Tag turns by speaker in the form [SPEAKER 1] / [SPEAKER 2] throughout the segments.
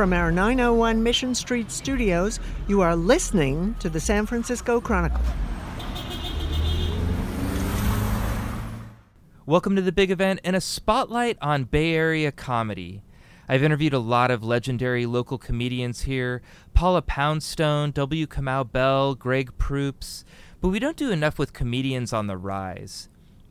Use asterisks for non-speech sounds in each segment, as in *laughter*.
[SPEAKER 1] From our 901 Mission Street studios, you are listening to the San Francisco Chronicle.
[SPEAKER 2] Welcome to the big event and a spotlight on Bay Area comedy. I've interviewed a lot of legendary local comedians here Paula Poundstone, W. Kamau Bell, Greg Proops, but we don't do enough with comedians on the rise.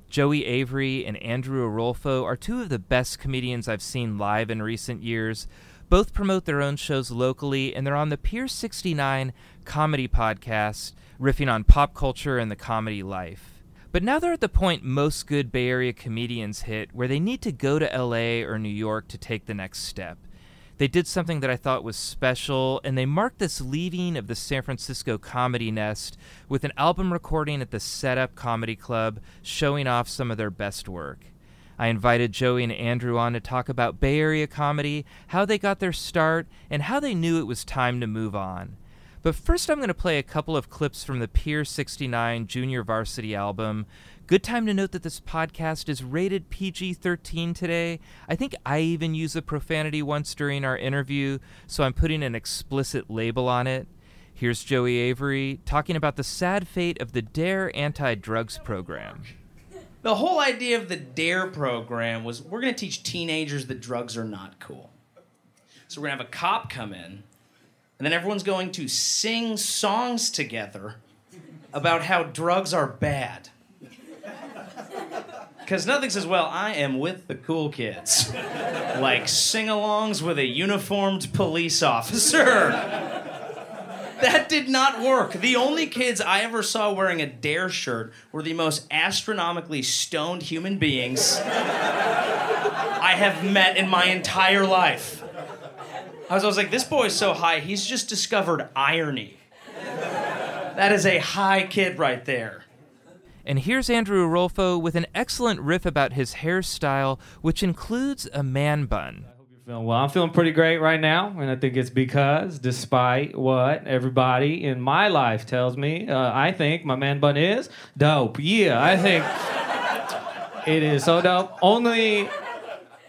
[SPEAKER 2] Joey Avery and Andrew Arolfo are two of the best comedians I've seen live in recent years. Both promote their own shows locally, and they're on the Pier 69 comedy podcast, riffing on pop culture and the comedy life. But now they're at the point most good Bay Area comedians hit where they need to go to LA or New York to take the next step. They did something that I thought was special, and they marked this leaving of the San Francisco comedy nest with an album recording at the Setup Comedy Club, showing off some of their best work. I invited Joey and Andrew on to talk about Bay Area comedy, how they got their start, and how they knew it was time to move on. But first, I'm going to play a couple of clips from the Pier 69 Junior Varsity album. Good time to note that this podcast is rated PG 13 today. I think I even used a profanity once during our interview, so I'm putting an explicit label on it. Here's Joey Avery talking about the sad fate of the DARE anti drugs program.
[SPEAKER 3] The whole idea of the DARE program was we're going to teach teenagers that drugs are not cool. So we're going to have a cop come in, and then everyone's going to sing songs together about how drugs are bad. Because nothing says, well, I am with the cool kids. like sing alongs with a uniformed police officer. That did not work. The only kids I ever saw wearing a Dare shirt were the most astronomically stoned human beings I have met in my entire life. I was, I was like, this boy's so high, he's just discovered irony. That is a high kid right there.
[SPEAKER 2] And here's Andrew Rolfo with an excellent riff about his hairstyle, which includes a man bun.
[SPEAKER 4] Feeling well, I'm feeling pretty great right now, and I think it's because, despite what everybody in my life tells me, uh, I think my man bun is dope. Yeah, I think *laughs* it is so dope. Only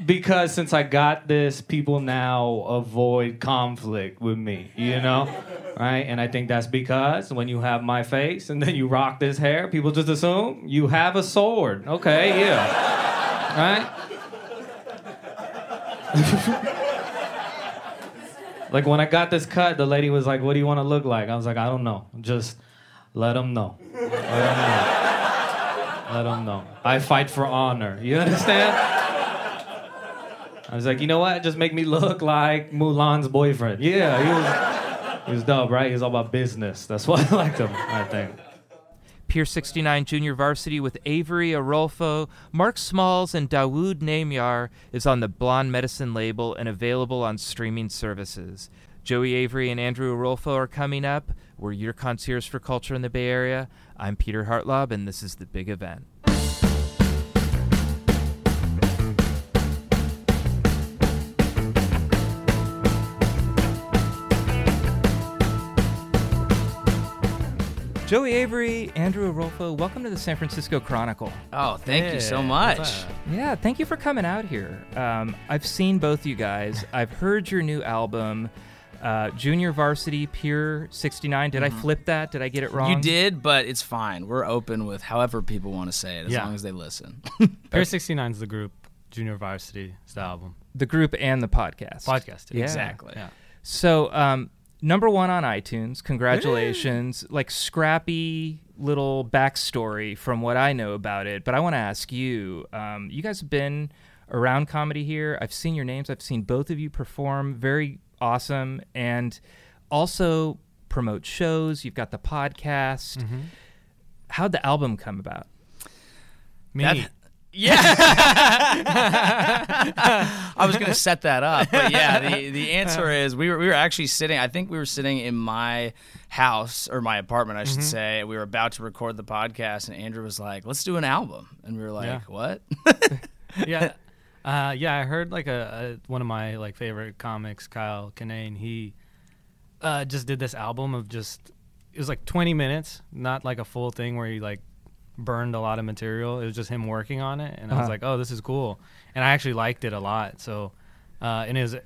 [SPEAKER 4] because since I got this, people now avoid conflict with me, you know? Right? And I think that's because when you have my face and then you rock this hair, people just assume you have a sword. Okay, yeah. Right? *laughs* like when I got this cut, the lady was like, "What do you want to look like?" I was like, "I don't know. Just let them know. Let them know. Let them know. I fight for honor. You understand?" I was like, "You know what? Just make me look like Mulan's boyfriend." Yeah, he was. He was dope, right? He was all about business. That's why I liked him. I think.
[SPEAKER 2] Pier 69 Junior Varsity with Avery Arolfo, Mark Smalls, and Dawood Namyar is on the Blonde Medicine label and available on streaming services. Joey Avery and Andrew Arolfo are coming up. We're your concierge for culture in the Bay Area. I'm Peter Hartlaub, and this is the big event. Joey Avery, Andrew Arolfo, welcome to the San Francisco Chronicle.
[SPEAKER 3] Oh, thank you so much.
[SPEAKER 2] Yeah, thank you for coming out here. Um, I've seen both you guys. *laughs* I've heard your new album, uh, Junior Varsity Pier 69. Did I flip that? Did I get it wrong?
[SPEAKER 5] You did, but it's fine. We're open with however people want to say it, as
[SPEAKER 6] Yeah.
[SPEAKER 5] long as they listen. *laughs*
[SPEAKER 6] Pier 69 is the group. Junior Varsity is the album.
[SPEAKER 2] The group and the podcast.
[SPEAKER 6] Podcast.
[SPEAKER 2] Yeah.
[SPEAKER 5] Exactly.
[SPEAKER 6] Yeah.
[SPEAKER 2] So, um, number one on iTunes. Congratulations. like scrappy little backstory from what I know about it. But I want to ask you. Um, you guys have been around comedy here. I've seen your names. I've seen both of you perform. Very awesome, and also promote shows. You've got the podcast. How'd the album come about?
[SPEAKER 6] Me.
[SPEAKER 5] That- *laughs*
[SPEAKER 3] I was gonna set that up, but yeah, the the *laughs* answer is we were we were actually sitting. I think we were sitting in my house or my apartment, I should
[SPEAKER 4] Mm-hmm.
[SPEAKER 3] say. We were about to record the podcast, and Andrew was like, "Let's do an album," and we were like, *laughs*
[SPEAKER 4] Yeah.
[SPEAKER 3] "What?"
[SPEAKER 4] yeah, uh, yeah. I heard like a, a one of my like favorite comics, Kyle Kinane. He uh, just did this album of just it was like 20 minutes, not like a full thing where he like burned a lot of material. It was just him working on it, and I was
[SPEAKER 2] Uh-huh.
[SPEAKER 4] like, oh, this is cool, and I actually liked it a lot. So, uh, and it was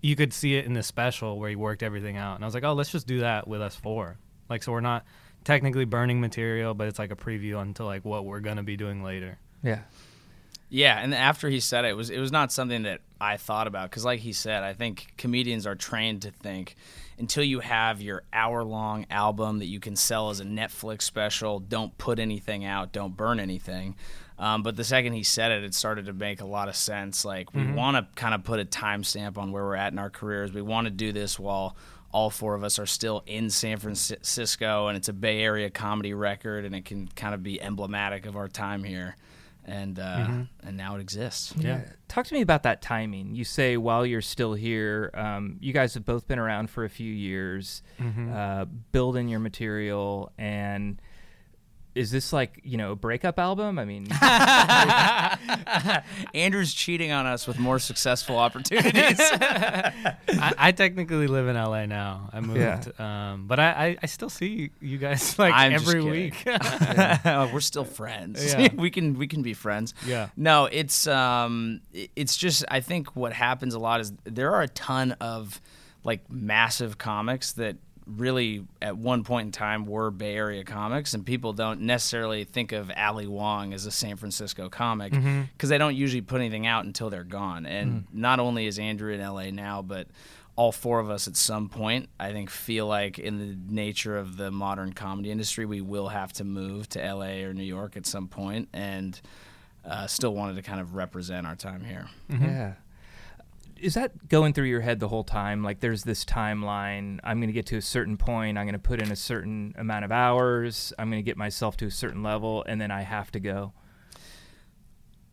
[SPEAKER 4] you could see it in the special where he worked everything out, and I was like, oh, let's just do that with us four. Like, so we're not technically burning material, but it's like a preview onto like what we're gonna be doing later.
[SPEAKER 2] Yeah.
[SPEAKER 3] Yeah, and after he said it, it was it was not something that I thought about because, like he said, I think comedians are trained to think until you have your hour long album that you can sell as a Netflix special, don't put anything out, don't burn anything. Um, but the second he said it, it started to make a lot of sense. Like we want to kind of put a timestamp on where we're at in our careers. We want to do this while all four of us are still in San Francisco, and it's a Bay Area comedy record, and it can kind of be emblematic of our time here. And uh, and now it exists.
[SPEAKER 4] Yeah.
[SPEAKER 2] Talk to me about that timing. You say while you're still here, um, you guys have both been around for a few years, uh, building your material, and is this like you know a breakup album? I mean, *laughs* *laughs*
[SPEAKER 3] Andrew's cheating on us with more successful opportunities. *laughs*
[SPEAKER 4] I, I technically live in LA now. I moved,
[SPEAKER 2] Yeah.
[SPEAKER 4] um, but I, I, I still see you guys like
[SPEAKER 3] I'm
[SPEAKER 4] every
[SPEAKER 3] kidding.
[SPEAKER 4] week.
[SPEAKER 3] We're still friends.
[SPEAKER 4] Yeah.
[SPEAKER 3] we can we can be friends.
[SPEAKER 4] Yeah.
[SPEAKER 3] No, it's um it's just I think what happens a lot is there are a ton of like massive comics that really at one point in time were Bay Area comics and people don't necessarily think of Ali Wong as a San Francisco comic mm-hmm. because they don't usually put anything out until they're gone. And mm. not only is Andrew in LA now, but all four of us at some point, I think, feel like in the nature of the modern comedy industry, we will have to move to LA or New York at some point, and uh, still wanted to kind of represent our time here. Mm-hmm.
[SPEAKER 2] yeah. Is that going through your head the whole time? Like, there's this timeline. I'm going to get to a certain point. I'm going to put in a certain amount of hours. I'm going to get myself to a certain level, and then I have to go.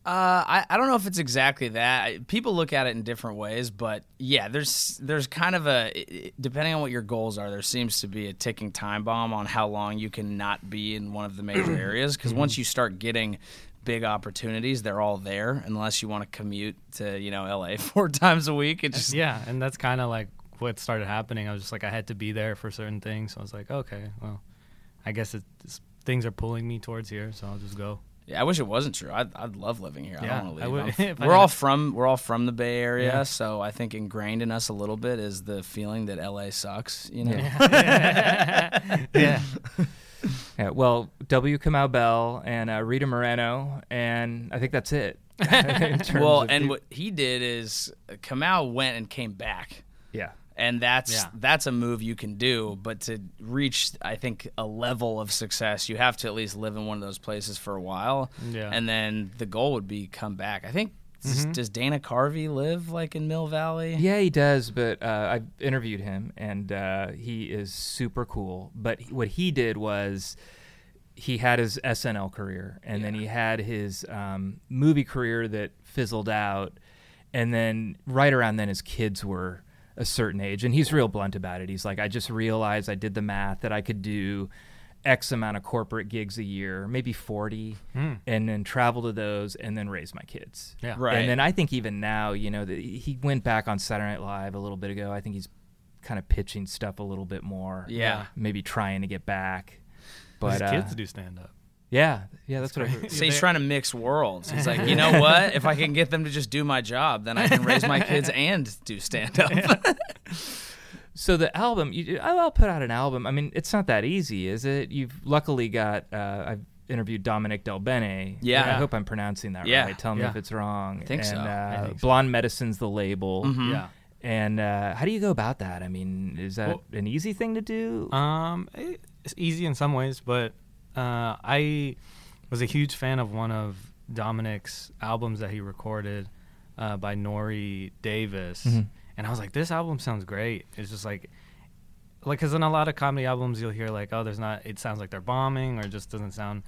[SPEAKER 3] Uh, I, I don't know if it's exactly that. People look at it in different ways, but yeah, there's there's kind of a depending on what your goals are, there seems to be a ticking time bomb on how long you can not be in one of the major *clears throat* areas. Because once you start getting big opportunities, they're all there. Unless you want to commute to you know LA *laughs* four times a week, it just
[SPEAKER 4] yeah, and that's kind of like what started happening. I was just like I had to be there for certain things. So I was like, okay, well, I guess it's, things are pulling me towards here, so I'll just go.
[SPEAKER 3] Yeah, I wish it wasn't true. I'd, I'd love living here. I
[SPEAKER 4] Yeah,
[SPEAKER 3] don't want
[SPEAKER 4] I
[SPEAKER 3] to leave.
[SPEAKER 4] would-
[SPEAKER 3] I'm- *laughs*
[SPEAKER 4] if I
[SPEAKER 3] we're all from we're all from the Bay Area,
[SPEAKER 4] Yeah.
[SPEAKER 3] so I think ingrained in us a little bit is the feeling that LA sucks. You know.
[SPEAKER 4] Yeah, *laughs*
[SPEAKER 2] Yeah, *laughs* well, W. Kamau Bell and uh, Rita Moreno, and I think that's it. *laughs* *laughs*
[SPEAKER 3] Well, and
[SPEAKER 2] peop-
[SPEAKER 3] what he did is Kamau went and came back.
[SPEAKER 2] yeah,
[SPEAKER 3] And that's
[SPEAKER 4] Yeah.
[SPEAKER 3] that's a move you can do, but to reach I think a level of success, you have to at least live in one of those places for a while.
[SPEAKER 4] Yeah.
[SPEAKER 3] And then the goal would be come back. I think
[SPEAKER 2] Mm-hmm.
[SPEAKER 3] does Dana Carvey live like in Mill Valley?
[SPEAKER 2] yeah, he does. But uh, I've interviewed him, and uh, he is super cool. But he- what he did was he had his SNL career, and then he had his um, movie career that fizzled out, and then right around then his kids were a certain age, and he's real blunt about it. He's like, I just realized I did the math that I could do X amount of corporate gigs a year, maybe 40, and then travel to those and then raise my kids.
[SPEAKER 4] Yeah.
[SPEAKER 3] Right.
[SPEAKER 2] And then I think even now, you know, that he went back on Saturday Night Live a little bit ago. I think he's kind of pitching stuff a little bit more.
[SPEAKER 3] Yeah.
[SPEAKER 2] Maybe trying to get back. But
[SPEAKER 4] his
[SPEAKER 2] uh,
[SPEAKER 4] kids do stand up.
[SPEAKER 2] yeah, yeah, that's what I heard.
[SPEAKER 3] So he's trying to mix worlds. He's like, *laughs* you know what? If I can get them to just do my job, then I can raise my kids *laughs* and do stand up. *laughs*
[SPEAKER 2] So the album, you, I'll put out an album. I mean, it's not that easy, is it? You've luckily got. Uh, I've interviewed Dominic Del Bene.
[SPEAKER 3] Yeah.
[SPEAKER 2] I hope I'm pronouncing that
[SPEAKER 3] Yeah.
[SPEAKER 2] right. Tell me
[SPEAKER 4] Yeah.
[SPEAKER 2] if it's wrong.
[SPEAKER 3] think
[SPEAKER 2] and,
[SPEAKER 3] so.
[SPEAKER 2] Uh,
[SPEAKER 4] I think so.
[SPEAKER 2] Blonde Medicine's the label.
[SPEAKER 3] Mm-hmm.
[SPEAKER 4] Yeah.
[SPEAKER 2] And uh, how do you go about that? I mean, is that
[SPEAKER 4] Well-
[SPEAKER 2] an easy thing to do?
[SPEAKER 4] Um, it's easy in some ways, but uh, I was a huge fan of one of Dominic's albums that he recorded uh, by Nore Davis,
[SPEAKER 2] Mhm.
[SPEAKER 4] And I was like, this album sounds great. It's just like, like, because in a lot of comedy albums, you'll hear like, oh, there's not. It sounds like they're bombing, or it just doesn't sound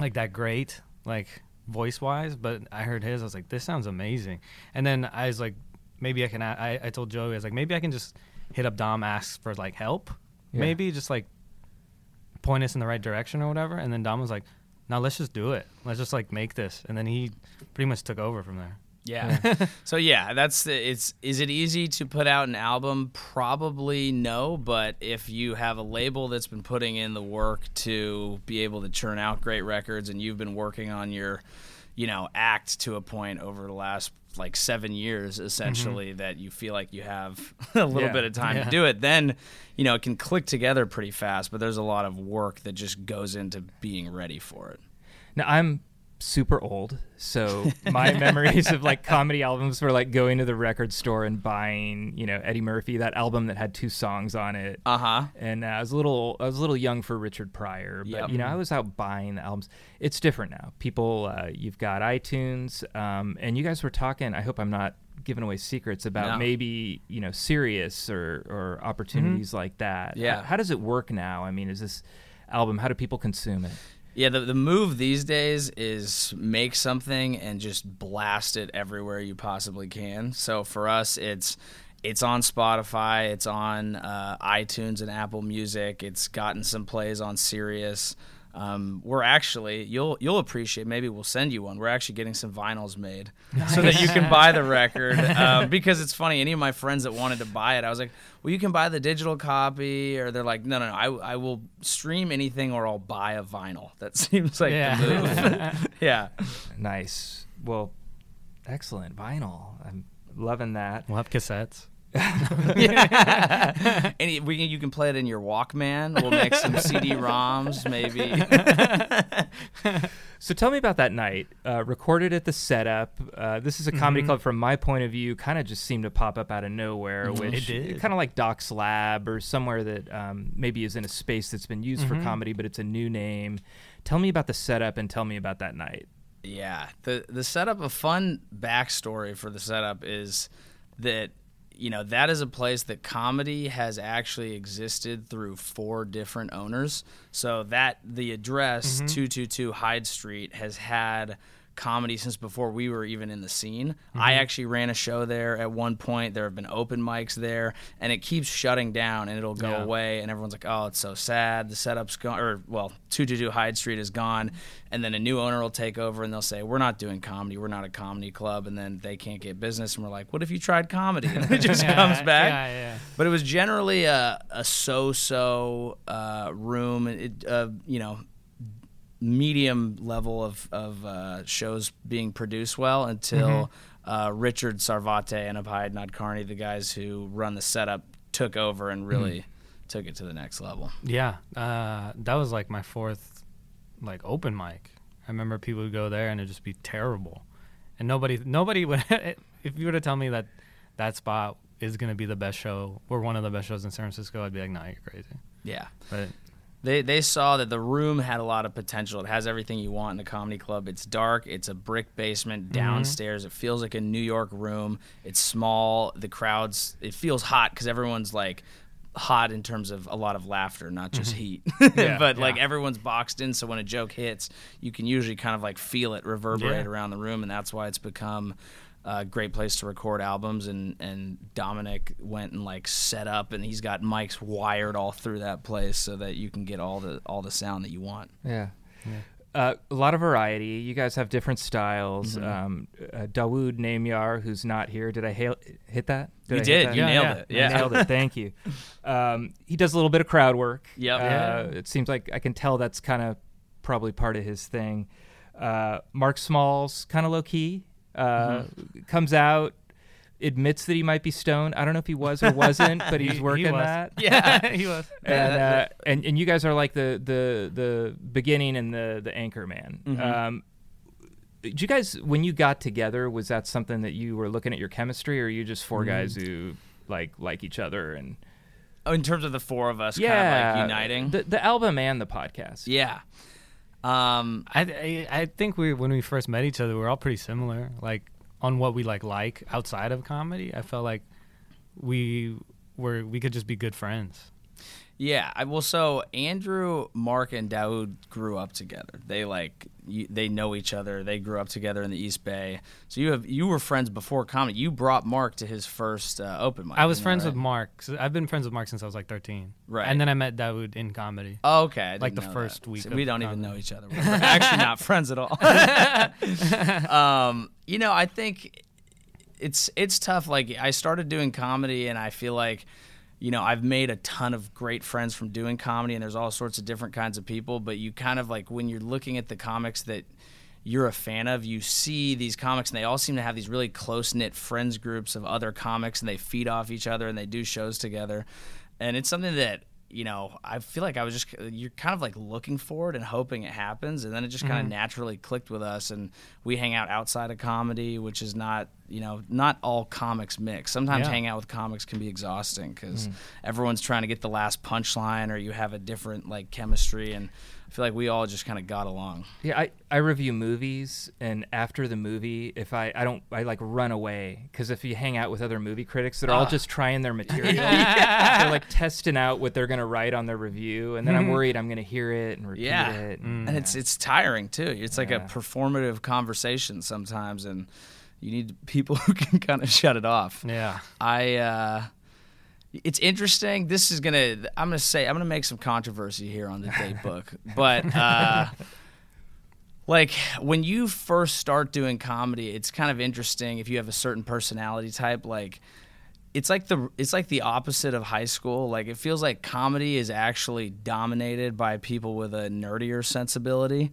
[SPEAKER 4] like that great. Like, voice wise, but I heard his. I was like, this sounds amazing. And then I was like, maybe I can. I, I told Joey, I was like, maybe I can just hit up Dom, ask for like help,
[SPEAKER 2] Yeah.
[SPEAKER 4] maybe just like point us in the right direction or whatever. And then Dom was like, no, let's just do it. Let's just like make this. And then he pretty much took over from there.
[SPEAKER 3] Yeah. *laughs* so yeah, that's the, it's. Is it easy to put out an album? Probably no. But if you have a label that's been putting in the work to be able to churn out great records, and you've been working on your, you know, act to a point over the last like seven years, essentially, mm-hmm. that you feel like you have *laughs* a little
[SPEAKER 2] Yeah.
[SPEAKER 3] bit of time
[SPEAKER 4] Yeah.
[SPEAKER 3] to do it, then you know it can click together pretty fast. But there's a lot of work that just goes into being ready for it.
[SPEAKER 2] Now I'm super old, so *laughs* my memories of like comedy albums were like going to the record store and buying, you know, Eddie Murphy, that album that had two songs on it.
[SPEAKER 3] Uh huh.
[SPEAKER 2] and uh, I was a little I was a little young for Richard Pryor, but
[SPEAKER 3] Yep.
[SPEAKER 2] you know I was out buying the albums. It's different now. People, uh, you've got iTunes, um, and you guys were talking. I hope I'm not giving away secrets about
[SPEAKER 3] No.
[SPEAKER 2] maybe you know Sirius or or opportunities like that.
[SPEAKER 3] Yeah.
[SPEAKER 2] How, how does it work now? I mean, is this album? How do people consume it?
[SPEAKER 3] Yeah, the, the move these days is make something and just blast it everywhere you possibly can. So for us, it's it's on Spotify, it's on uh, iTunes and Apple Music. It's gotten some plays on Sirius. Um, we're actually you'll you'll appreciate. Maybe we'll send you one. We're actually getting some vinyls made so that you can buy the record. Um, *laughs* because it's funny. Any of my friends that wanted to buy it, I was like, "Well, you can buy the digital copy," or they're like, "No, no, no. I, I will stream anything, or I'll buy a vinyl." *laughs* That seems like
[SPEAKER 4] Yeah.
[SPEAKER 3] the move. *laughs* yeah.
[SPEAKER 2] Nice. Well, excellent vinyl. I'm loving that.
[SPEAKER 4] We'll have cassettes. *laughs*
[SPEAKER 3] Any we can, you can play it in your Walkman. We'll make some *laughs* CD-ROMs, maybe. *laughs*
[SPEAKER 2] So tell me about that night. Uh, recorded at the setup. Uh, this is a comedy
[SPEAKER 4] Mm-hmm.
[SPEAKER 2] club from my point of view. Kind of just seemed to pop up out of nowhere,
[SPEAKER 4] It
[SPEAKER 2] which
[SPEAKER 4] did.
[SPEAKER 2] kind of like Doc's Lab or somewhere that um, maybe is in a space that's been used
[SPEAKER 4] Mm-hmm.
[SPEAKER 2] for comedy, but it's a new name. Tell me about the setup and tell me about that night.
[SPEAKER 3] Yeah, the the setup. A fun backstory for the setup is that you know that is a place that comedy has actually existed through four different owners. So that the address mm-hmm. two two two Hyde Street has had comedy since before we were even in the scene. I actually ran a show there at one point. There have been open mics there, and it keeps shutting down, and it'll go
[SPEAKER 4] Yeah.
[SPEAKER 3] away, and everyone's like, "Oh, it's so sad. The setup's gone." Or well, two two two Hyde Street is gone, and then a new owner will take over, and they'll say, "We're not doing comedy. We're not a comedy club," and then they can't get business, and we're like, "What if you tried comedy?" *laughs* And it just *laughs* comes back.
[SPEAKER 4] Yeah, yeah.
[SPEAKER 3] But it was generally a, a so-so uh, room, it, uh, you know, medium level of, of uh, shows being produced well until uh, Richard Sarvate and Abhay Nadkarni, the guys who run the setup, took over and really took it to the next level.
[SPEAKER 4] Yeah, uh, that was like my fourth like open mic. I remember people would go there and it'd just be terrible, and nobody nobody would. *laughs* if you were to tell me that that spot is gonna be the best show or one of the best shows in San Francisco, I'd be like, nah, you're crazy.
[SPEAKER 3] Yeah.
[SPEAKER 4] But
[SPEAKER 3] They, they saw that the room had a lot of potential. It has everything you want in a comedy club. It's dark. It's a brick basement mm-hmm. downstairs. It feels like a New York room. It's small. The crowds. It feels hot because everyone's like hot in terms of a lot of laughter, not just mm-hmm. heat. *laughs* but like everyone's boxed in, so when a joke hits, you can usually kind of like feel it reverberate
[SPEAKER 4] Yeah.
[SPEAKER 3] around the room, and that's why it's become a great place to record albums. And and Dominic went and like set up, and he's got mics wired all through that place so that you can get all the all the sound that you want.
[SPEAKER 2] Yeah. Uh, a lot of variety. You guys have different styles.
[SPEAKER 3] Mm-hmm.
[SPEAKER 2] Um, uh, Dawood Namyar, who's not here. Did I hail, hit that?
[SPEAKER 3] You
[SPEAKER 2] I
[SPEAKER 3] did.
[SPEAKER 2] that?
[SPEAKER 3] You
[SPEAKER 4] Yeah,
[SPEAKER 3] nailed
[SPEAKER 4] yeah.
[SPEAKER 3] it.
[SPEAKER 2] I
[SPEAKER 3] Yeah.
[SPEAKER 2] nailed it. Thank you. *laughs* Um, he does a little bit of crowd work.
[SPEAKER 3] Yep.
[SPEAKER 2] Uh, It seems like I can tell that's kind of probably part of his thing. Uh, Mark Smalls, kind of low key, uh,
[SPEAKER 3] Mm-hmm.
[SPEAKER 2] comes out, admits that he might be stoned. I don't know if he was or wasn't, but he's *laughs*
[SPEAKER 4] He- he
[SPEAKER 2] working
[SPEAKER 4] was.
[SPEAKER 2] that.
[SPEAKER 4] yeah, *laughs* *laughs* he was.
[SPEAKER 2] And, uh, and and you guys are like the the the beginning and the the anchor man.
[SPEAKER 3] Mm-hmm.
[SPEAKER 2] Um, did you guys when you got together was that something that you were looking at your chemistry, or are you just four
[SPEAKER 3] Mm-hmm.
[SPEAKER 2] guys who like like each other and
[SPEAKER 3] Oh, in terms of the four of us,
[SPEAKER 2] yeah,
[SPEAKER 3] kind of like uniting.
[SPEAKER 2] the the album and the podcast.
[SPEAKER 3] yeah. Um,
[SPEAKER 4] I, I I think we when we first met each other, we were all pretty similar. Like on what we like like outside of comedy. I felt like we were we could just be good friends.
[SPEAKER 3] Yeah, I well, so Andrew, Mark, and Dawood grew up together. They like you, they know each other. They grew up together in the East Bay. So you have you were friends before comedy. You brought Mark to his first uh, open mic.
[SPEAKER 4] I was friends
[SPEAKER 3] right?
[SPEAKER 4] with Mark. So I've been friends with Mark since I was like 13.
[SPEAKER 3] Right.
[SPEAKER 4] And then I met Dawood in comedy.
[SPEAKER 3] Oh, okay, I
[SPEAKER 4] like the first
[SPEAKER 3] that.
[SPEAKER 4] week
[SPEAKER 3] So we don't even know each other. *laughs* We're actually not friends at all. *laughs* um, you know, I think it's it's tough. Like I started doing comedy, and I feel like you know I've made a ton of great friends from doing comedy, and there's all sorts of different kinds of people. But you kind of like when you're looking at the comics that you're a fan of, you see these comics, and they all seem to have these really close knit friends groups of other comics, and they feed off each other, and they do shows together, and it's something that you know, I feel like I was just you're kind of like looking for it and hoping it happens, and then it just kind of mm-hmm. naturally clicked with us, and we hang out outside of comedy, which is not you know not all comics mix. Sometimes
[SPEAKER 4] Yeah.
[SPEAKER 3] hanging out with comics can be exhausting because mm. everyone's trying to get the last punchline, or you have a different like chemistry, and feel like we all just kind of got along.
[SPEAKER 2] Yeah, I, I review movies, and after the movie, if I, I don't I like run away because if you hang out with other movie critics, they're all just trying their *laughs* material. They're like testing out what they're gonna write on their review, and then I'm worried I'm gonna hear it and repeat
[SPEAKER 3] Yeah,
[SPEAKER 2] it.
[SPEAKER 3] and it's it's tiring too. It's like a performative conversation sometimes, and you need people *laughs* who can kind of shut it off.
[SPEAKER 4] Yeah.
[SPEAKER 3] I uh it's interesting. This is gonna I'm gonna say I'm gonna make some controversy here on the date *laughs* book. But uh like when you first start doing comedy, it's kind of interesting if you have a certain personality type, like it's like the it's like the opposite of high school. Like it feels like comedy is actually dominated by people with a nerdier sensibility.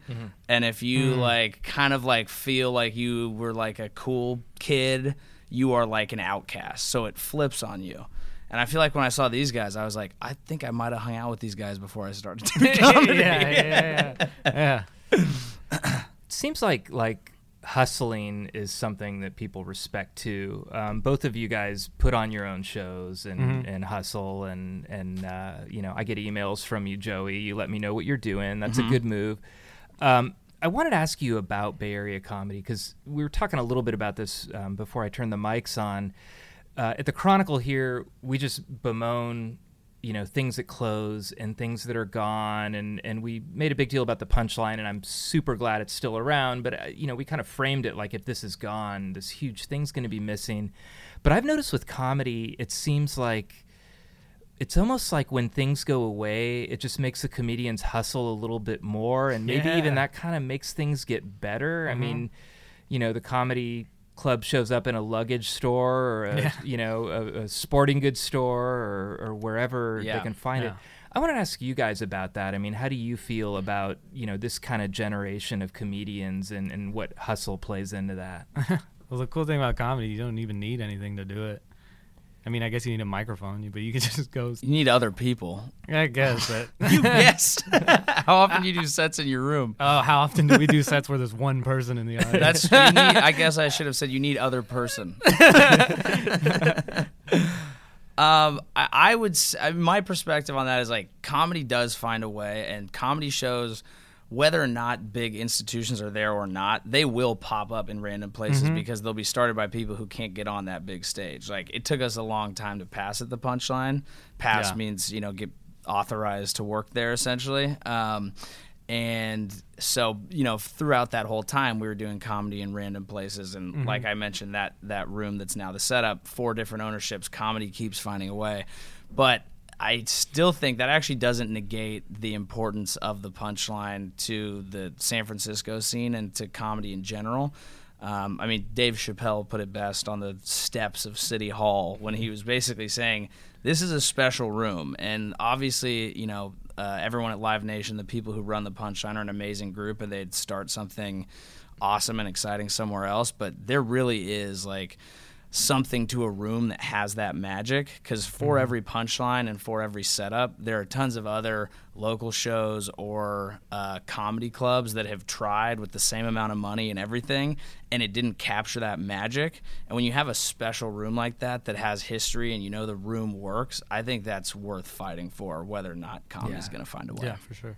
[SPEAKER 3] And if you like kind of like feel like you were like a cool kid, you are like an outcast. So it flips on you. And I feel like when I saw these guys, I was like, I think I might have hung out with these guys before I started *laughs* doing comedy.
[SPEAKER 4] yeah, yeah, yeah, yeah. *laughs*
[SPEAKER 2] seems like like hustling is something that people respect too. Um, both of you guys put on your own shows and, and hustle and and uh, you know I get emails from you, Joey. You let me know what you're doing. That's a good move. Um, I wanted to ask you about Bay Area comedy because we were talking a little bit about this um, before I turned the mics on. Uh, at the Chronicle here, we just bemoan you know things that close and things that are gone and and we made a big deal about the punchline and I'm super glad it's still around but uh, you know we kind of framed it like if this is gone this huge thing's going to be missing. But I've noticed with comedy it seems like it's almost like when things go away it just makes the comedians hustle a little bit more and maybe even that kind of makes things get better. I mean you know the comedy club shows up in a luggage store or a, you know a, a sporting goods store or, or wherever
[SPEAKER 3] Yeah.
[SPEAKER 2] they can find it i want to ask you guys about that i mean how do you feel about you know this kind of generation of comedians and, and what hustle plays into that *laughs*
[SPEAKER 4] Well, the cool thing about comedy, you don't even need anything to do it. I mean, I guess you need a microphone, but you can *laughs* just go.
[SPEAKER 3] You need other people.
[SPEAKER 4] I guess, *laughs* but
[SPEAKER 3] yes. *laughs* How often do you do sets in your room?
[SPEAKER 4] oh, how often do we do sets where there's one person in the audience?
[SPEAKER 3] That's you need, I guess I should have said you need other person. um, I, I would I my perspective on that is like comedy does find a way, and comedy shows whether or not big institutions are there or not, they will pop up in random places because they'll be started by people who can't get on that big stage. Like it took us a long time to pass at the punchline. Pass
[SPEAKER 4] Yeah.
[SPEAKER 3] means you know get authorized to work there essentially. Um, and so you know throughout that whole time we were doing comedy in random places and like i mentioned that that room that's now the setup four different ownerships comedy keeps finding a way but i still think that actually doesn't negate the importance of the punchline to the san francisco scene and to comedy in general um, I mean, Dave Chappelle put it best on the steps of City Hall when he was basically saying, "This is a special room," and obviously, you know, uh, everyone at Live Nation, the people who run the Punchline, are an amazing group, and they'd start something awesome and exciting somewhere else. But there really is like something to a room that has that magic because for every punchline and for every setup there are tons of other local shows or uh, comedy clubs that have tried with the same amount of money and everything and it didn't capture that magic and when you have a special room like that that has history and you know the room works i think that's worth fighting for whether or not comedy's
[SPEAKER 2] Yeah.
[SPEAKER 3] going to find a way
[SPEAKER 4] yeah, for sure.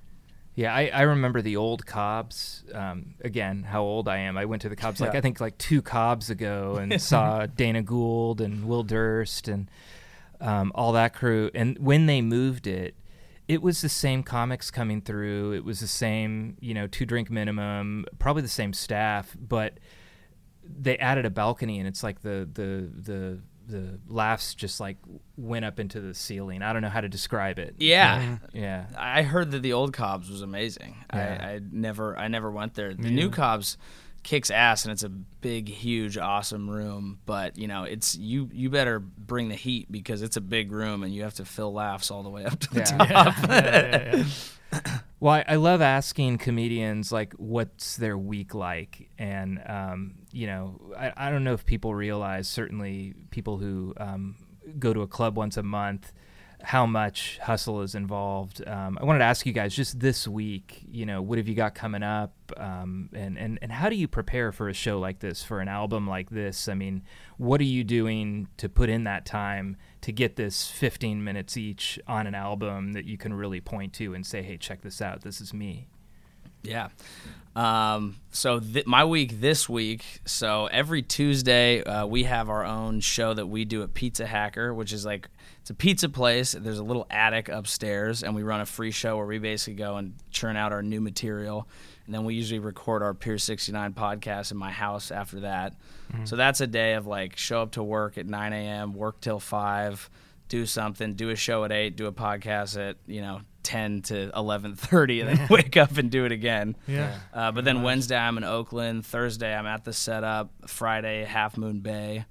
[SPEAKER 2] Yeah, I, I remember the old Cobbs. Um, again, how old I am. I went to the Cobbs like I think like two Cobbs ago and *laughs* saw Dana Gould and Will Durst and um, all that crew. And when they moved it, it was the same comics coming through. It was the same, you know, two drink minimum, probably the same staff, but they added a balcony, and it's like the the the the laughs just like went up into the ceiling. I don't know how to describe it.
[SPEAKER 3] Yeah.
[SPEAKER 2] Yeah.
[SPEAKER 3] I heard that the old Cobbs was amazing.
[SPEAKER 2] Yeah.
[SPEAKER 3] I, I never I never went there. The new Cobbs kicks ass and it's a big, huge, awesome room. But you know, it's you you better bring the heat because it's a big room and you have to fill laughs all the way up to the
[SPEAKER 2] Yeah.
[SPEAKER 3] top. *laughs* *clears throat*
[SPEAKER 2] Well, I, I love asking comedians like what's their week like, and um, you know, I, I don't know if people realize. Certainly, people who um, go to a club once a month, how much hustle is involved. Um, I wanted to ask you guys just this week. You know, what have you got coming up, um, and and and how do you prepare for a show like this, for an album like this? I mean, what are you doing to put in that time? To get this 15 minutes each on an album that you can really point to and say, hey, check this out. This is me.
[SPEAKER 3] Yeah. Um, so th- my week this week. So every Tuesday uh, we have our own show that we do at Pizza Hacker, which is like it's a pizza place. There's a little attic upstairs, and we run a free show where we basically go and churn out our new material, and then we usually record our Pier 69 podcast in my house after that. So that's a day of like show up to work at 9 a.m., work till five, do something, do a show at eight, do a podcast at you know 10 to 11:30, and then *laughs* wake up and do it again.
[SPEAKER 4] Yeah.
[SPEAKER 3] Uh, but then Wednesday I'm in Oakland. Thursday I'm at the setup. Friday Half Moon Bay.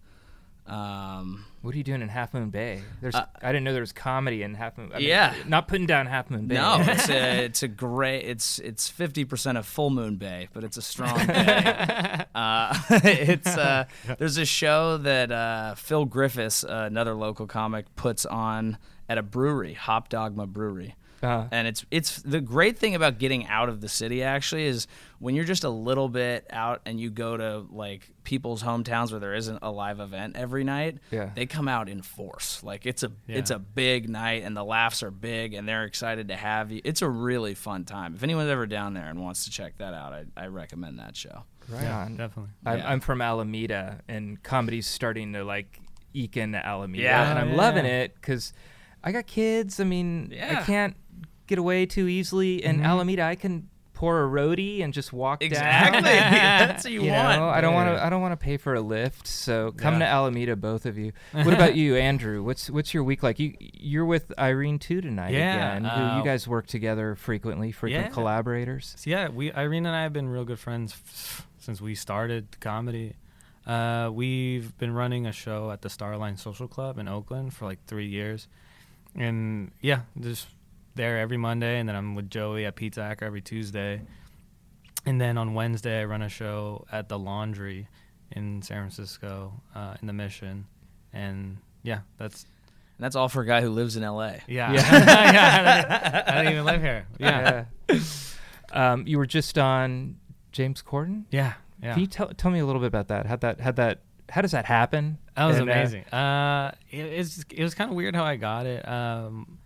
[SPEAKER 3] Um,
[SPEAKER 2] What are you doing in Half Moon Bay? There's, I didn't know there was comedy in Half Moon. I mean,
[SPEAKER 3] Yeah.
[SPEAKER 2] not putting down Half Moon Bay.
[SPEAKER 3] no, *laughs* it's a it's a great. It's it's 50 percent of Full Moon Bay, but it's a strong *laughs* bay. uh, *laughs* it's uh, there's a show that uh, Phil Griffiths, uh, another local comic, puts on at a brewery, Hop Dogma Brewery.
[SPEAKER 2] Uh,
[SPEAKER 3] and it's it's the great thing about getting out of the city actually is when you're just a little bit out and you go to like people's hometowns where there isn't a live event every night
[SPEAKER 2] Yeah.
[SPEAKER 3] they come out in force like it's a
[SPEAKER 4] Yeah.
[SPEAKER 3] it's a big night and the laughs are big and they're excited to have you it's a really fun time if anyone's ever down there and wants to check that out i, I recommend that show
[SPEAKER 2] right on.
[SPEAKER 4] Definitely.
[SPEAKER 2] I'm,
[SPEAKER 3] Yeah.
[SPEAKER 2] I'm from Alameda, and comedy's starting to like eke into Alameda,
[SPEAKER 3] Yeah.
[SPEAKER 2] and I'm
[SPEAKER 4] Oh,
[SPEAKER 2] loving it because I got kids. I mean, I can't get away too easily. In Alameda, I can pour a roadie and just walk
[SPEAKER 3] exactly
[SPEAKER 2] down. *laughs*
[SPEAKER 3] that's what you,
[SPEAKER 2] You
[SPEAKER 3] want
[SPEAKER 2] know, I don't want to. I don't want to pay for a Lyft. So come
[SPEAKER 4] Yeah.
[SPEAKER 2] to Alameda, both of you. *laughs* What about you, Andrew? What's what's your week like? You you're with Irene Tu tonight
[SPEAKER 4] Yeah,
[SPEAKER 2] again. who
[SPEAKER 4] uh,
[SPEAKER 2] you guys work together frequently, frequent
[SPEAKER 4] Yeah.
[SPEAKER 2] collaborators.
[SPEAKER 4] So yeah, we Irene and I have been real good friends f- since we started comedy. Uh, we've been running a show at the Starline Social Club in Oakland for like three years, and yeah, just there every Monday, and then I'm with Joey at Pizza Hacker every Tuesday, and then on Wednesday I run a show at the Laundry in San Francisco uh, in the Mission, and yeah, that's
[SPEAKER 3] and that's all for a guy who lives in la
[SPEAKER 4] yeah, yeah. *laughs* I, don't, I don't even live here. *laughs* Yeah,
[SPEAKER 2] Yeah. um, you were just on James Corden.
[SPEAKER 4] yeah, yeah.
[SPEAKER 2] Can you tell tell me a little bit about that? How that how that how does that happen?
[SPEAKER 4] That was
[SPEAKER 2] And, uh,
[SPEAKER 4] amazing. Uh, it, it's it was kind of weird how I got it. Um,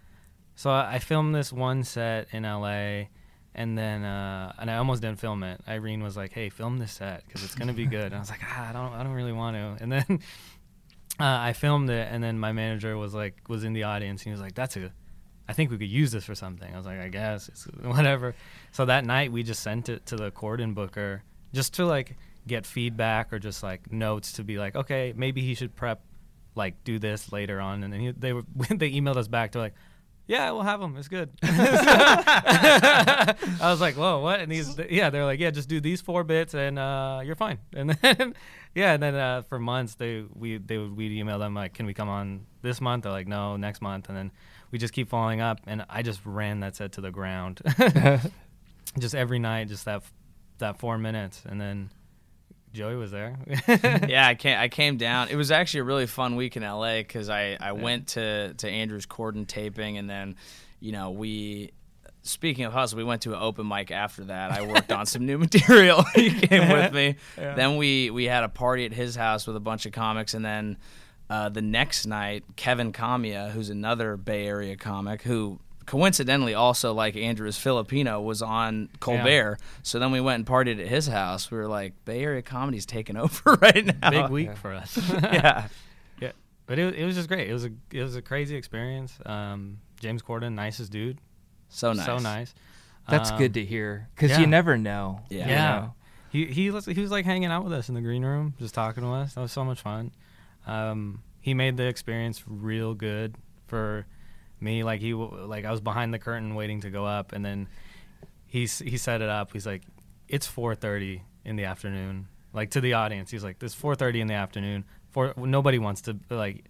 [SPEAKER 4] so I, filmed this one set in L.A. and then uh, and I almost didn't film it. Irene was like, "Hey, film this set because it's gonna be *laughs* good." And I was like, ah, "I don't, I don't really want to." And then *laughs* uh, I filmed it, and then my manager was like, was in the audience. And he was like, "That's a." I think we could use this for something. I was like, I guess it's *laughs* whatever. So that night we just sent it to the Corden booker just to like get feedback or just like notes to be like, okay, maybe he should prep, like do this later on. And then he, they were they emailed us back. They're like, yeah, we'll have them. It's good. *laughs* *laughs* I was like, whoa, what? And these, yeah, they're like, yeah, just do these four bits and uh, you're fine. *laughs* And then, yeah, and then uh, for months they we they would we'd email them like, can we come on this month? They're like, no, next month. And then we just keep following up, and I just ran that set to the ground, just every night, just that that four minutes, and then Joey was there. *laughs*
[SPEAKER 3] yeah, I *laughs* came. I came down. It was actually a really fun week in LA because I, I went to to Andrew's Corden taping, and then, you know, we. Speaking of hustle, we went to an open mic after that. I worked on some new *laughs* material. he came with me. Then we we had a party at his house with a bunch of comics, and then uh, the next night, Kevin Camia, who's another Bay Area comic, who coincidentally also like Andrew is Filipino, was on Colbert. So then we went and partied at his house. We were like, Bay Area comedy's taking *laughs* over right now.
[SPEAKER 4] Big week for us. *laughs* *laughs*
[SPEAKER 3] yeah.
[SPEAKER 4] but it, it was just great. It was a it was a crazy experience. Um, James Corden, nicest dude,
[SPEAKER 3] So nice.
[SPEAKER 4] so nice.
[SPEAKER 2] That's
[SPEAKER 4] Um,
[SPEAKER 2] good to hear because
[SPEAKER 4] yeah.
[SPEAKER 2] you never know.
[SPEAKER 3] Yeah.
[SPEAKER 2] you
[SPEAKER 4] Yeah.
[SPEAKER 2] know?
[SPEAKER 4] He he was he was like hanging out with us in the green room, just talking to us. That was so much fun. Um, he made the experience real good for me. Like he like I was behind the curtain waiting to go up, and then he he set it up. He's like, "It's 4:30 in the afternoon." Like to the audience, he's like, "It's 4:30 in the afternoon. For nobody wants to like."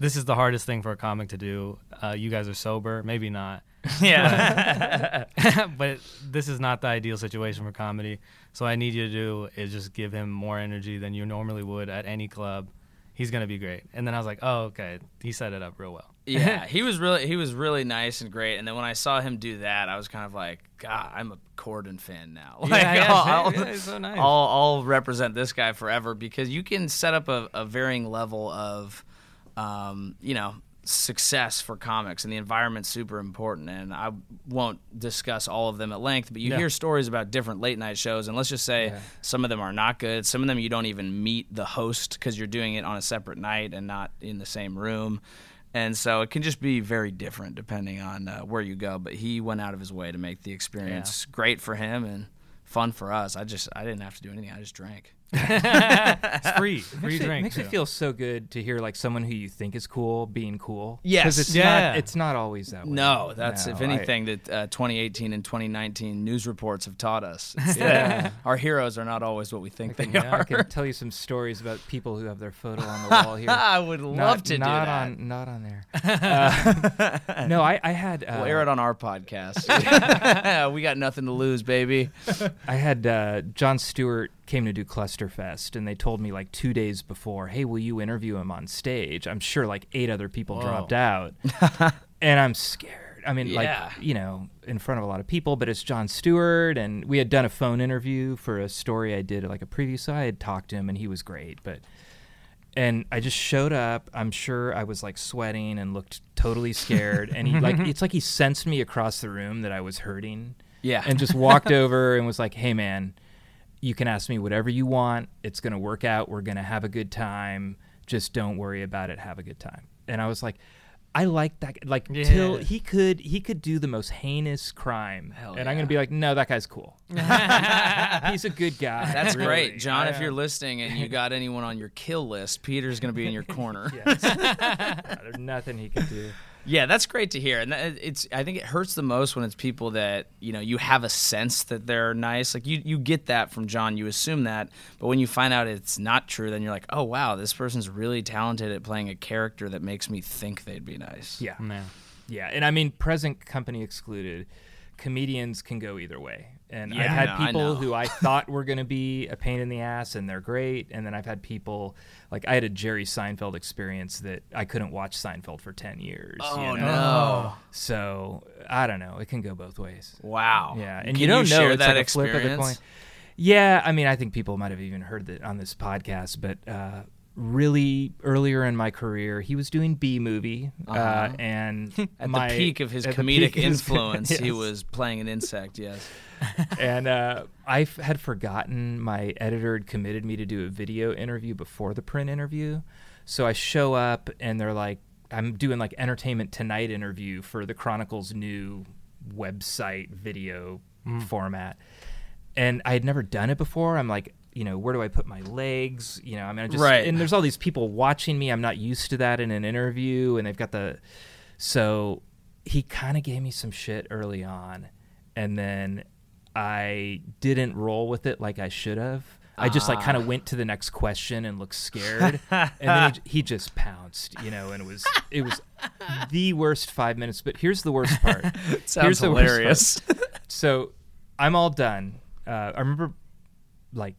[SPEAKER 4] This is the hardest thing for a comic to do. Uh, you guys are sober, maybe not. *laughs*
[SPEAKER 3] Yeah. *laughs*
[SPEAKER 4] but this is not the ideal situation for comedy. So I need you to do is just give him more energy than you normally would at any club. He's gonna be great. And then I was like, oh, okay. He set it up real well.
[SPEAKER 3] Yeah, *laughs* he was really he was really nice and great. And then when I saw him do that, I was kind of like, God, I'm a Corden fan now. *laughs* Like,
[SPEAKER 4] Yeah, yeah,
[SPEAKER 3] I'll,
[SPEAKER 4] yeah, he's so nice.
[SPEAKER 3] I'll, I'll represent this guy forever because you can set up a, a varying level of, um, you know, success for comics, and the environment's super important. And I won't discuss all of them at length, but you hear stories about different late night shows, and let's just say some of them are not good. Some of them you don't even meet the host because you're doing it on a separate night and not in the same room. And so it can just be very different depending on uh, where you go. But he went out of his way to make the experience great for him and fun for us. I just I didn't have to do anything. I just drank. *laughs*
[SPEAKER 4] It's free, free
[SPEAKER 2] Makes, me,
[SPEAKER 4] drink.
[SPEAKER 2] makes me
[SPEAKER 4] too.
[SPEAKER 2] feel so good to hear like someone who you think is cool being cool.
[SPEAKER 3] Yes.
[SPEAKER 2] because it's
[SPEAKER 4] Yeah.
[SPEAKER 2] not. It's not always that way.
[SPEAKER 3] No, that's if
[SPEAKER 2] No, I-
[SPEAKER 3] anything that uh, 2018 and 2019 news reports have taught us. *laughs* It's that our heroes are not always what we think they are.
[SPEAKER 2] I
[SPEAKER 3] are.
[SPEAKER 2] can tell you some stories about people who have their photo on the wall here. *laughs*
[SPEAKER 3] I would love
[SPEAKER 2] not,
[SPEAKER 3] to do
[SPEAKER 2] not
[SPEAKER 3] that.
[SPEAKER 2] on not on there. Uh, no, I, I had uh,
[SPEAKER 3] We'll air it on our podcast. we got nothing to lose, baby.
[SPEAKER 2] I had uh, Jon Stewart came to do Clusterfest, and they told me like two days before, "Hey, will you interview him on stage?" I'm sure like eight other people
[SPEAKER 4] Whoa.
[SPEAKER 2] dropped out, *laughs* and I'm scared. I mean,
[SPEAKER 3] Yeah.
[SPEAKER 2] like you know, in front of a lot of people, but it's Jon Stewart, and we had done a phone interview for a story I did like a preview, so I had talked to him, and he was great, but. And I just showed up. I'm sure I was like sweating and looked totally scared. And he like *laughs* it's like he sensed me across the room that I was hurting
[SPEAKER 3] Yeah.
[SPEAKER 2] and just walked *laughs* over and was like, "Hey, man, you can ask me whatever you want. It's gonna work out. We're gonna have a good time. Just don't worry about it. Have a good time." And I was like, "I like that. Like
[SPEAKER 4] Yeah.
[SPEAKER 2] till he could he could do the most heinous crime, and I'm gonna be like, no, that guy's cool. *laughs* He's a good guy.
[SPEAKER 3] That's
[SPEAKER 2] Really.
[SPEAKER 3] great, Jon.
[SPEAKER 2] I,
[SPEAKER 3] if you're listening and you *laughs* got anyone on your kill list, Peter's going to be in your corner. *laughs*
[SPEAKER 2] there's nothing he could do.
[SPEAKER 3] Yeah, that's great to hear, and it's. I think it hurts the most when it's people that you know you have a sense that they're nice. Like you, you get that from Jon. You assume that, but when you find out it's not true, then you're like, oh wow, this person's really talented at playing a character that makes me think they'd be nice.
[SPEAKER 2] Yeah.
[SPEAKER 4] Man.
[SPEAKER 2] Yeah, and I mean, present company excluded, comedians can go either way. And I've had
[SPEAKER 3] I know, I
[SPEAKER 2] people who I thought were going to be a pain in the ass, and they're great. And then I've had people like I had a Jerry Seinfeld experience that I couldn't watch Seinfeld for ten years.
[SPEAKER 3] Oh
[SPEAKER 2] you know?
[SPEAKER 3] no!
[SPEAKER 2] So I don't know. It can go both ways.
[SPEAKER 3] Wow.
[SPEAKER 2] Yeah, and
[SPEAKER 3] Can
[SPEAKER 2] you don't know it's
[SPEAKER 3] that
[SPEAKER 2] like a flip of the
[SPEAKER 3] experience?
[SPEAKER 2] coin. Yeah, I mean, I think people might have even heard that on this podcast, but uh, really earlier in my career, he was doing Bee Movie, uh
[SPEAKER 3] Uh-huh.
[SPEAKER 2] and *laughs*
[SPEAKER 3] At
[SPEAKER 2] my-
[SPEAKER 3] the peak of his comedic
[SPEAKER 2] peak of his- *laughs*
[SPEAKER 3] influence, he was playing an insect. Yes. *laughs*
[SPEAKER 2] and uh, I f- had forgotten my editor had committed me to do a video interview before the print interview. So I show up and they're like, I'm doing like Entertainment Tonight interview for the Chronicle's new website video format. And I had never done it before. I'm like, you know, where do I put my legs? You know, I mean, I just,
[SPEAKER 3] Right.
[SPEAKER 2] and there's all these people watching me. I'm not used to that in an interview. And they've got the, so he kind of gave me some shit early on. And then I didn't roll with it like I should have. I just like kind of went to the next question and looked scared, *laughs* and then he, he just pounced, you know, and it was it was the worst five minutes. But here's the worst part. *laughs*
[SPEAKER 3] Sounds
[SPEAKER 2] here's the worst part.
[SPEAKER 3] hilarious.
[SPEAKER 2] So I'm all done. Uh, I remember like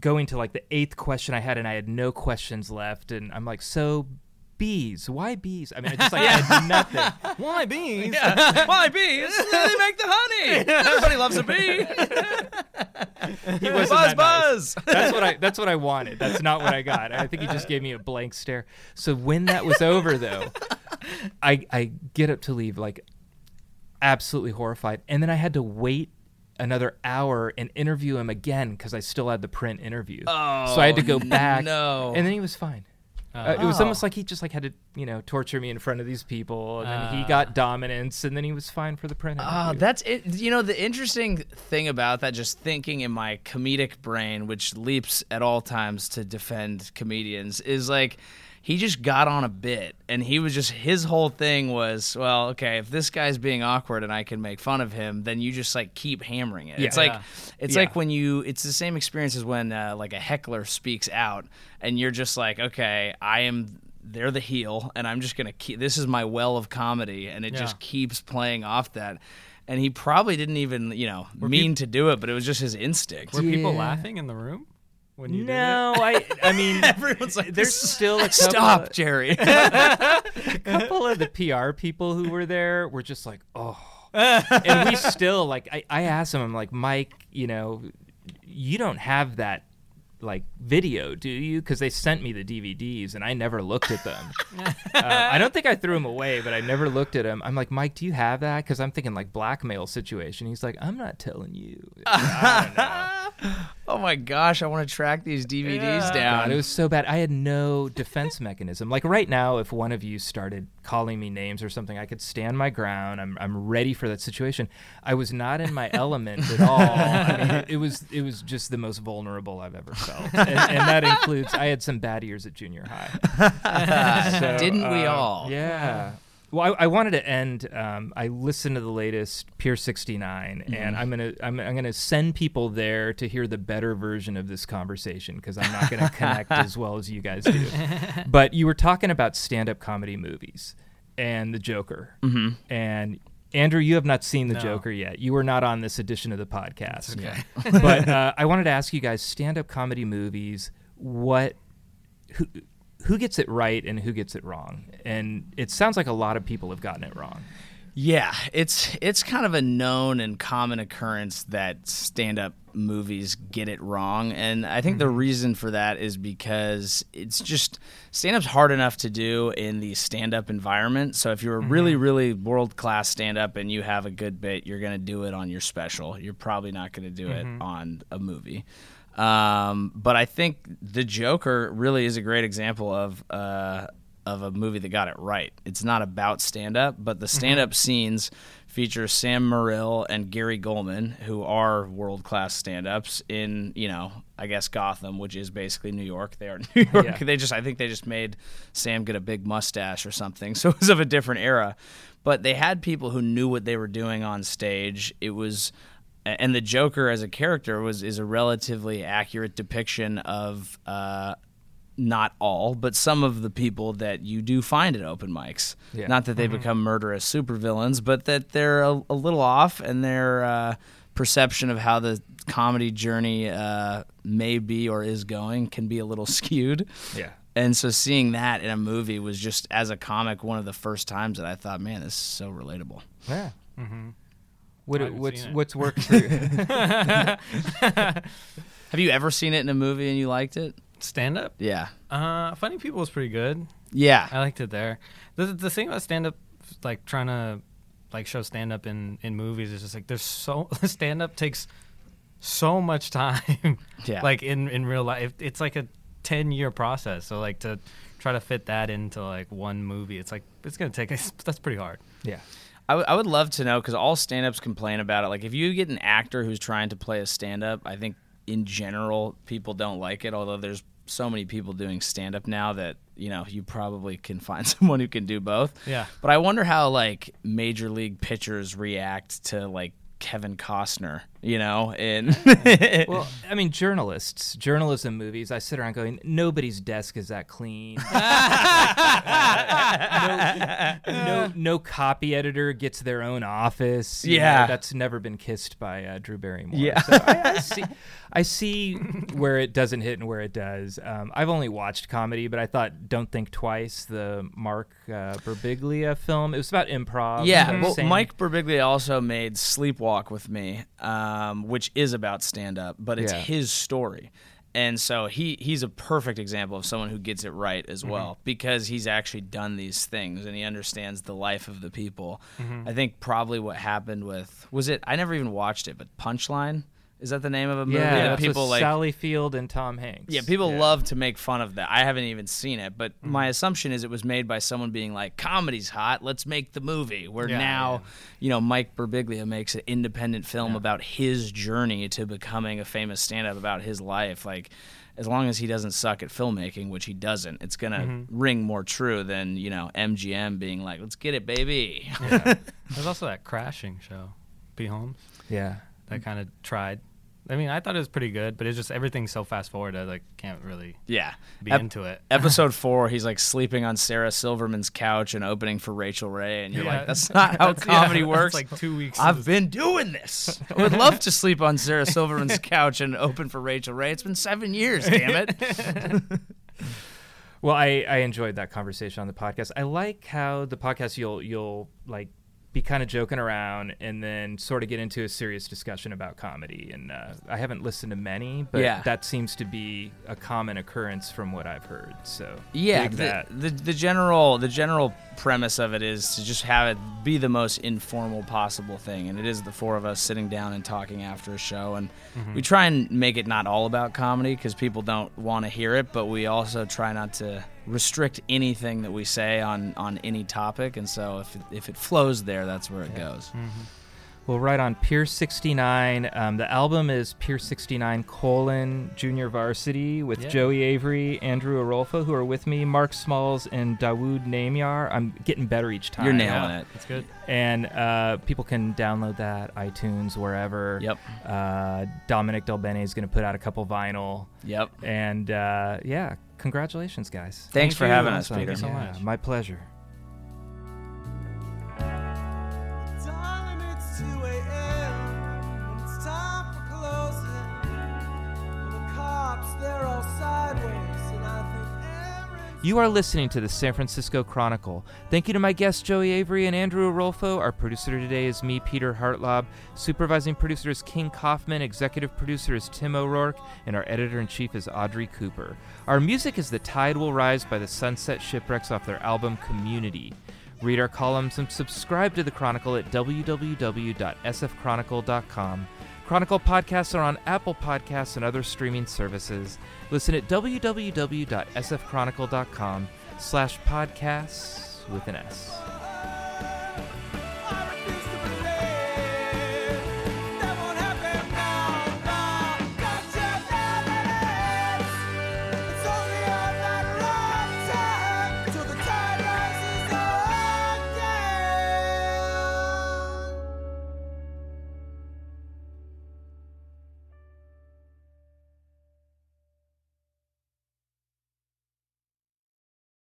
[SPEAKER 2] going to like the eighth question I had, and I had no questions left, and I'm like, so bees? Why bees? I mean, I just like *laughs* had nothing. *laughs*
[SPEAKER 4] Why bees? *laughs*
[SPEAKER 3] Why bees? they make the honey. Everybody loves a bee.
[SPEAKER 2] He wasn't
[SPEAKER 3] Buzz,
[SPEAKER 2] that nice.
[SPEAKER 3] buzz.
[SPEAKER 2] That's what I. That's what I wanted. That's not what I got. I think he just gave me a blank stare. So when that was over, though, I I get up to leave like absolutely horrified, and then I had to wait another hour and interview him again because I still had the print interview. Oh, so I had to go back.
[SPEAKER 3] no.
[SPEAKER 2] And then he was fine. Uh, it was
[SPEAKER 3] Oh.
[SPEAKER 2] almost like he just like had to, you know, torture me in front of these people, and then he
[SPEAKER 4] Ah.
[SPEAKER 2] got dominance, and then he was fine for the print.
[SPEAKER 3] Oh,
[SPEAKER 2] interview.
[SPEAKER 3] that's it. You know, the interesting thing about that, just thinking in my comedic brain, which leaps at all times to defend comedians, is like he just got on a bit and he was just, his whole thing was, well, okay, if this guy's being awkward and I can make fun of him, then you just like keep hammering it.
[SPEAKER 2] Yeah.
[SPEAKER 3] It's like,
[SPEAKER 4] Yeah.
[SPEAKER 3] it's
[SPEAKER 2] Yeah.
[SPEAKER 3] like when you, it's the same experience as when uh, like a heckler speaks out and you're just like, okay, I am. They're the heel, and I'm just gonna keep. This is my well of comedy, and it
[SPEAKER 4] Yeah.
[SPEAKER 3] just keeps playing off that. And he probably didn't even, you know, mean to do it, but it was just his instinct.
[SPEAKER 4] Were people laughing in the room when you
[SPEAKER 2] no, I, I mean, *laughs*
[SPEAKER 3] Everyone's like,
[SPEAKER 2] there's still a couple
[SPEAKER 3] Stop,
[SPEAKER 2] of-
[SPEAKER 3] Jerry. *laughs*
[SPEAKER 2] a couple of the PR people who were there were just like, oh. and we *laughs* still like I, I asked him, I'm like, Mike, you know, you don't have that like video, do you? Because they sent me the DVDs and I never looked at them. *laughs* uh, I don't think I threw them away, but I never looked at them. I'm like, Mike, do you have that? Because I'm thinking like blackmail situation. He's like, I'm not telling you. *laughs* I don't know. *laughs*
[SPEAKER 3] oh my gosh, I want to track these DVDs
[SPEAKER 2] God,
[SPEAKER 3] down.
[SPEAKER 2] it was so bad. I had no defense mechanism. Like right now, if one of you started calling me names or something, I could stand my ground. I'm, I'm ready for that situation. I was not in my element at all. I mean, it, it was it was just the most vulnerable I've ever felt, *laughs* and, and that includes I had some bad years at junior high. *laughs* So,
[SPEAKER 3] Didn't we
[SPEAKER 2] uh,
[SPEAKER 3] all?
[SPEAKER 2] Yeah. Well, I, I wanted to end. Um, I listened to the latest Pier 69,
[SPEAKER 3] Mm-hmm.
[SPEAKER 2] and I'm gonna I'm, I'm gonna send people there to hear the better version of this conversation because I'm not gonna *laughs* connect as well as you guys do. But you were talking about stand-up comedy movies and the Joker, mm-hmm. and Andrew, you have not seen the
[SPEAKER 4] No.
[SPEAKER 2] Joker yet. You were not on this edition of the podcast.
[SPEAKER 4] okay. *laughs*
[SPEAKER 2] but uh, I wanted to ask you guys: stand-up comedy movies. What who who gets it right and who gets it wrong? And it sounds like a lot of people have gotten it wrong.
[SPEAKER 3] Yeah, it's it's kind of a known and common occurrence that stand-up movies get it wrong, and I think the reason for that is because it's just stand-up's hard enough to do in the stand-up environment. So if you're a really really world-class stand-up and you have a good bit, you're going to do it on your special. You're probably not going to do it on a movie. Um, but I think The Joker really is a great example of uh, of a movie that got it right. It's not about stand up, but the stand up scenes feature Sam Morril and Gary Gulman, who are world class stand ups in, you know, I guess Gotham, which is basically New York. They are *laughs* New York.
[SPEAKER 2] Yeah.
[SPEAKER 3] They just I think they just made Sam get a big mustache or something. *laughs* So it was of a different era. But they had people who knew what they were doing on stage. It was and the Joker as a character was is a relatively accurate depiction of uh, not all, but some of the people that you do find at open mics.
[SPEAKER 2] Yeah.
[SPEAKER 3] Not that they become murderous supervillains, but that they're a, a little off and their uh, perception of how the comedy journey uh, may be or is going can be a little *laughs* skewed.
[SPEAKER 2] Yeah.
[SPEAKER 3] And so seeing that in a movie was just, as a comic, one of the first times that I thought, man, this is so relatable.
[SPEAKER 2] Yeah. What,
[SPEAKER 4] I haven't
[SPEAKER 2] what's what's worked for you? *laughs* *laughs*
[SPEAKER 3] Have you ever seen it in a movie and you liked it?
[SPEAKER 4] Stand up.
[SPEAKER 3] Yeah.
[SPEAKER 4] Uh, Funny People was pretty good.
[SPEAKER 3] Yeah.
[SPEAKER 4] I liked it there. The the thing about stand up, like trying to like show stand up in in movies is just like there's so *laughs* stand up takes so much time. *laughs*
[SPEAKER 3] Yeah.
[SPEAKER 4] Like in in real life, it's like a ten year process. So like to try to fit that into like one movie, it's like it's gonna take. *laughs* That's pretty hard.
[SPEAKER 2] yeah.
[SPEAKER 3] I, w- I would love to know because all stand-ups complain about it. Like if you get an actor who's trying to play a stand-up, I think in general people don't like it. Although there's so many people doing stand-up now that you know you probably can find *laughs* someone who can do both.
[SPEAKER 4] Yeah.
[SPEAKER 3] But I wonder how like major league pitchers react to like Kevin Costner. You know, and *laughs*
[SPEAKER 2] Well, *laughs* I mean, journalists, journalism movies. I sit around going, nobody's desk is that clean. *laughs* no, no, no copy editor gets their own office. you know,
[SPEAKER 3] Yeah.
[SPEAKER 2] that's never been kissed by uh, Drew Barrymore.
[SPEAKER 3] Yeah.
[SPEAKER 2] So I, I see, I see where it doesn't hit and where it does. Um, I've only watched comedy, but I thought "Don't Think Twice," the Mark uh, Birbiglia film. It was about improv.
[SPEAKER 3] Yeah, well, Mike Birbiglia also made Sleepwalk with Me, um, Um, which is about stand up, but it's
[SPEAKER 2] Yeah.
[SPEAKER 3] his story. And so he, he's a perfect example of someone who gets it right as mm-hmm. well because he's actually done these things and he understands the life of the people. Mm-hmm. I think probably what happened with was it I never even watched it, but Punchline Is that the name of a movie
[SPEAKER 2] Yeah,
[SPEAKER 3] that
[SPEAKER 2] that's
[SPEAKER 3] people
[SPEAKER 2] with
[SPEAKER 3] like?
[SPEAKER 2] Sally Field and Tom Hanks.
[SPEAKER 3] Yeah, people
[SPEAKER 2] Yeah.
[SPEAKER 3] love to make fun of that. I haven't even seen it, but
[SPEAKER 4] Mm-hmm.
[SPEAKER 3] my assumption is it was made by someone being like, "Comedy's hot, let's make the movie." Where
[SPEAKER 4] Yeah,
[SPEAKER 3] now,
[SPEAKER 4] yeah.
[SPEAKER 3] you know, Mike Birbiglia makes an independent film about his journey to becoming a famous stand-up about his life. Like, as long as he doesn't suck at filmmaking, which he doesn't, it's gonna
[SPEAKER 4] Mm-hmm.
[SPEAKER 3] ring more true than you know MGM being like, "Let's get it, baby." *laughs*
[SPEAKER 4] There's also that crashing show, Pete Holmes.
[SPEAKER 2] Yeah.
[SPEAKER 4] That kind of tried. I mean, I thought it was pretty good, but it's just everything's so fast forward. I like can't really
[SPEAKER 3] yeah,
[SPEAKER 4] be
[SPEAKER 3] Ep-
[SPEAKER 4] into it.
[SPEAKER 3] Episode *laughs* four, he's like sleeping on Sarah Silverman's couch and opening for Rachael Ray, and you're
[SPEAKER 4] Yeah.
[SPEAKER 3] like, "That's *laughs* not how
[SPEAKER 4] That's- yeah,
[SPEAKER 3] comedy
[SPEAKER 4] that's
[SPEAKER 3] works."
[SPEAKER 4] like two weeks.
[SPEAKER 3] I've been doing this. *laughs* I would love to sleep on Sarah Silverman's couch and open for Rachael Ray. It's been seven years, damn it.
[SPEAKER 2] Well, I, I enjoyed that conversation on the podcast. I like how the podcast you'll you'll like be kind of joking around and then sort of get into a serious discussion about comedy. And uh, I haven't listened to many, but
[SPEAKER 3] Yeah.
[SPEAKER 2] that seems to be a common occurrence from what I've heard. So
[SPEAKER 3] Yeah, the,
[SPEAKER 2] that.
[SPEAKER 3] the the general the general premise of it is to just have it be the most informal possible thing, and it is the four of us sitting down and talking after a show, and we try and make it not all about comedy because people don't want to hear it, but we also try not to restrict anything that we say on on any topic, and so if it, if it flows there, that's where it goes.
[SPEAKER 2] Well, right on Pier 69. Um, the album is Pier 69 colon Junior Varsity with
[SPEAKER 4] Yeah.
[SPEAKER 2] Joey Avery, Andrew Arolfo, who are with me, Mark Smalls, and Dawood Namyar. I'm getting better each time.
[SPEAKER 3] You're nailing it.
[SPEAKER 4] That's good.
[SPEAKER 2] And uh, people can download that, iTunes, wherever.
[SPEAKER 3] Yep.
[SPEAKER 2] Uh, Dominic Del Bene is going to put out a couple vinyl.
[SPEAKER 3] Yep.
[SPEAKER 2] And uh, yeah, congratulations, guys.
[SPEAKER 3] Thanks
[SPEAKER 4] Thank
[SPEAKER 3] for
[SPEAKER 4] you.
[SPEAKER 3] having us,
[SPEAKER 2] Awesome.
[SPEAKER 3] Peter.
[SPEAKER 4] you so
[SPEAKER 2] Yeah,
[SPEAKER 4] much.
[SPEAKER 2] My pleasure. You are listening to the San Francisco Chronicle. Thank you to my guests Joey Avery and Andrew Arolfo. Our producer today is me, Peter Hartlaub. Supervising producer is King Kaufman. Executive producer is Tim O'Rourke. And our editor in chief is Audrey Cooper. Our music is The Tide Will Rise by the Sunset Shipwrecks off their album Community. Read our columns and subscribe to the Chronicle at www.sfchronicle.com. Chronicle podcasts are on Apple Podcasts and other streaming services. Listen at www.sfchronicle.com slash podcasts with an S.